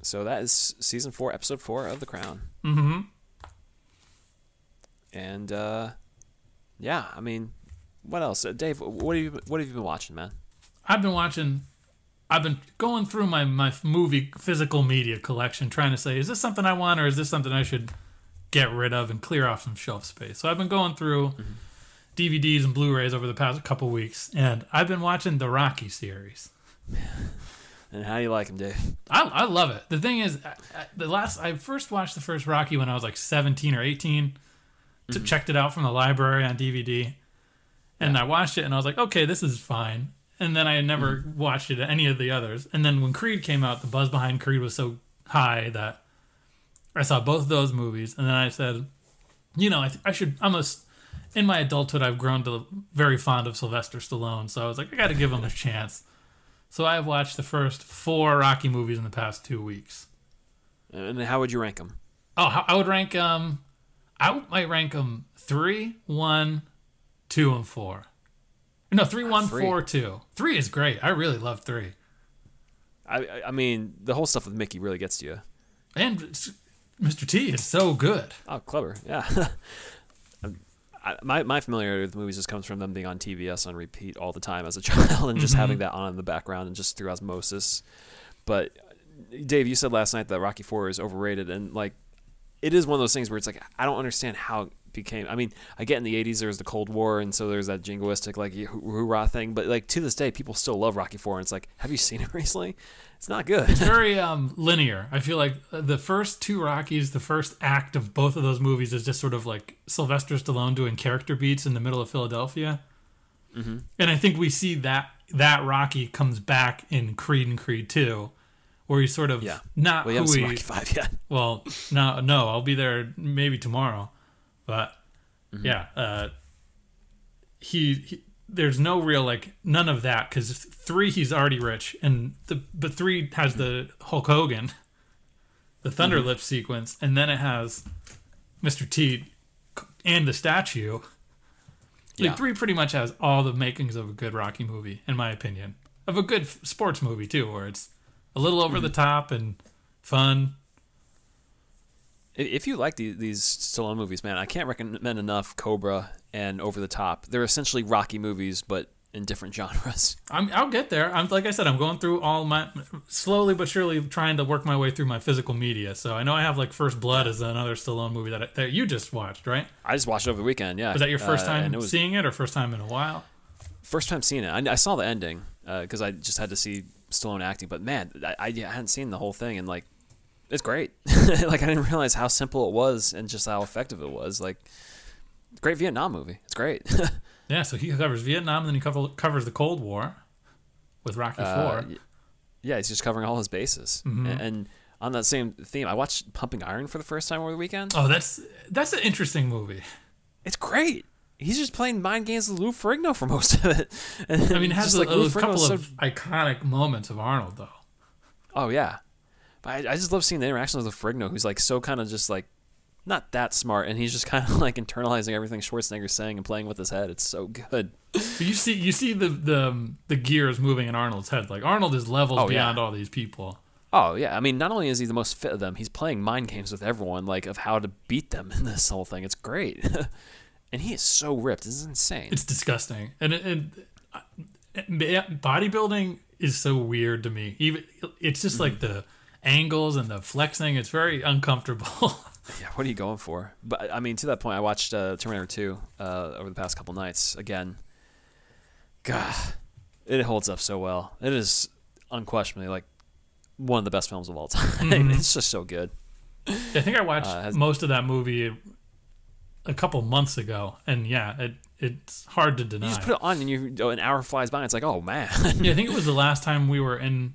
So that is season four, episode four of The Crown. Mm-hmm. And uh, yeah, I mean, what else, uh, Dave? What have you what have you been watching, man? I've been watching. I've been going through my my movie physical media collection, trying to say, is this something I want, or is this something I should get rid of and clear off some shelf space? So I've been going through DVDs and Blu-rays over the past couple weeks, and I've been watching the Rocky series. [laughs] And how do you like him, Dave? I, I love it. The thing is, I, I, the last I first watched the first Rocky when I was like 17 or 18. T- checked it out from the library on DVD, and I watched it and I was like, okay, this is fine. And then I never watched it any of the others. And then when Creed came out, the buzz behind Creed was so high that I saw both those movies, and then I said, you know, I, th- I should. I'm a in my adulthood, I've grown to very fond of Sylvester Stallone, so I was like, I got to give him a chance. So I have watched the first four Rocky movies in the past two weeks. And how would you rank them? Oh, I would rank um, I might rank them three, one, two, and four. No, three, one, three. four, two. Three is great. I really love three. I I- I mean, the whole stuff with Mickey really gets to you. And s- Mr. T is so good. Oh, clever. Yeah. Um, [laughs] I, my my familiarity with movies just comes from them being on TBS on repeat all the time as a [laughs] child, and just having that on in the background and just through osmosis. But uh, Dave, you said last night that Rocky Four is overrated, and like, it is one of those things where it's like I don't understand how became. I mean, I get in the '80s there was the Cold War, and so there's that jingoistic like hoo- hoorah thing. But like to this day, people still love Rocky Four, and it's like, have you seen it [laughs] recently? It's not good. It's very [laughs] um, linear. I feel like uh, the first two Rockies, the first act of both of those movies is just sort of like Sylvester Stallone doing character beats in the middle of Philadelphia. Mm-hmm. And I think we see that that Rocky comes back in Creed and Creed 2, where he's sort of Yeah. not you who he Rocky Five yet. Well, no, no, I'll be there maybe tomorrow, but Mm-hmm. yeah, uh, he, he there's no real like none of that because three he's already rich, and the but three has the Hulk Hogan, the Thunder Mm-hmm. Sequence, and then it has Mr. T and the statue. Like Yeah. three pretty much has all the makings of a good Rocky movie, in my opinion, of a good sports movie too, where it's a little over the top and fun. If you like these, these Stallone movies, man, I can't recommend enough Cobra and Over the Top. They're essentially Rocky movies, but in different [laughs] genres. I'm, I'll get there. I'm like I said, I'm going through all my slowly but surely trying to work my way through my physical media. So I know I have like First Blood as another Stallone movie that I, that you just watched, right? I just watched it over the weekend. Yeah, Was that your first Uh, time it was seeing it, or first time in a while? first time seeing it. I, I saw the ending because I just had to see Stallone acting. But man, I, I hadn't seen the whole thing, and like, it's great. [laughs] like I didn't realize how simple it was and just how effective it was. Like, great Vietnam movie. It's great. [laughs] Yeah. So he covers Vietnam, and then he cover, covers the Cold War with Rocky Uh, Four. yeah, he's just covering all his bases. Mm-hmm. And, and on that same theme, I watched Pumping Iron for the first time over the weekend. Oh, that's that's an interesting movie. It's great. He's just playing mind games with Lou Ferrigno for most of it. [laughs] And I mean, it has a, like a couple Ferrigno's of iconic moments of Arnold, though. oh yeah, but I, I just love seeing the interactions with Ferrigno, who's like so kind of just like not that smart, and he's just [laughs] kind of like internalizing everything Schwarzenegger's saying and playing with his head. It's so good. But [laughs] you see, you see the the um, the gears moving in Arnold's head. Like Arnold is levels Oh, yeah. beyond all these people. Oh yeah, I mean, not only is he the most fit of them, he's playing mind games with everyone, like of how to beat them [laughs] in this whole thing. It's great, and he is so ripped. This is insane. It's disgusting, and it, it, it- bodybuilding is so weird to me. Even it's just like mm-hmm. the angles and the flexing. It's very uncomfortable. [laughs] Yeah, what are you going for? But I mean, to that point, I watched uh, Terminator 2 uh, over the past couple nights again. God, it holds up so well. It is unquestionably like one of the best films of all [laughs] time. It's just so good. I think I watched Uh, has- most of that movie a couple months ago, and yeah, it it's hard to deny. You just put it on, and you an hour flies by. And it's like, oh man, yeah, I [laughs] think it was the last time we were in.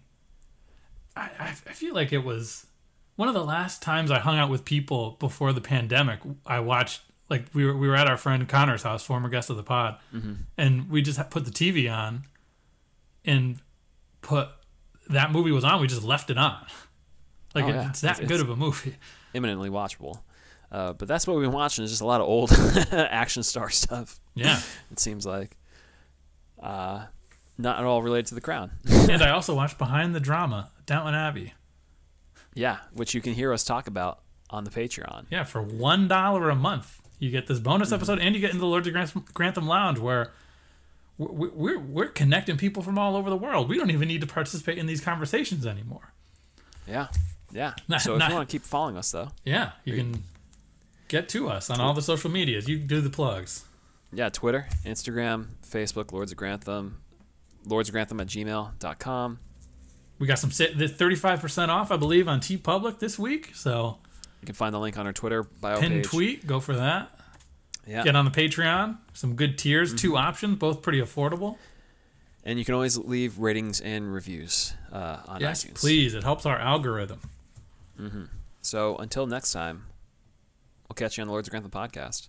I, I feel like it was one of the last times I hung out with people before the pandemic. I watched like we were we were at our friend Connor's house, former guest of the pod, Mm-hmm. and we just put the TV on, and put that movie was on. We just left it on. [laughs] Like Oh, it- yeah. it's that It's- good it's- of a movie. [laughs] imminently watchable. Uh, but that's what we've been watching is just a lot of old [laughs] action star stuff. Yeah. It seems like, uh, not at all related to the Crown. and I also watched Behind the Drama, Downton Abbey. yeah, which you can hear us talk about on the Patreon. Yeah, for one dollar a month, you get this bonus mm-hmm. episode, and you get into the Lords of Grantham, Grantham Lounge, where we're, we're we're connecting people from all over the world. We don't even need to participate in these conversations anymore. Yeah, yeah. [laughs] Not- so if not- you want to keep following us, though, Yeah, you can get to us on all the social medias. You do the plugs. yeah, Twitter, Instagram, Facebook, Lords of Grantham, Lords of Grantham at gmail.com. We got some thirty five percent off, I believe, on T Public this week. So You can find the link on our Twitter bio pin page. tweet, go for that. Yeah. Get on the Patreon. Some good tiers, two options, both pretty affordable. And you can always leave ratings and reviews uh, on Yes, iTunes. please. It helps our algorithm. Mm-hmm. So until next time, we'll catch you on the Lords of Grantham podcast.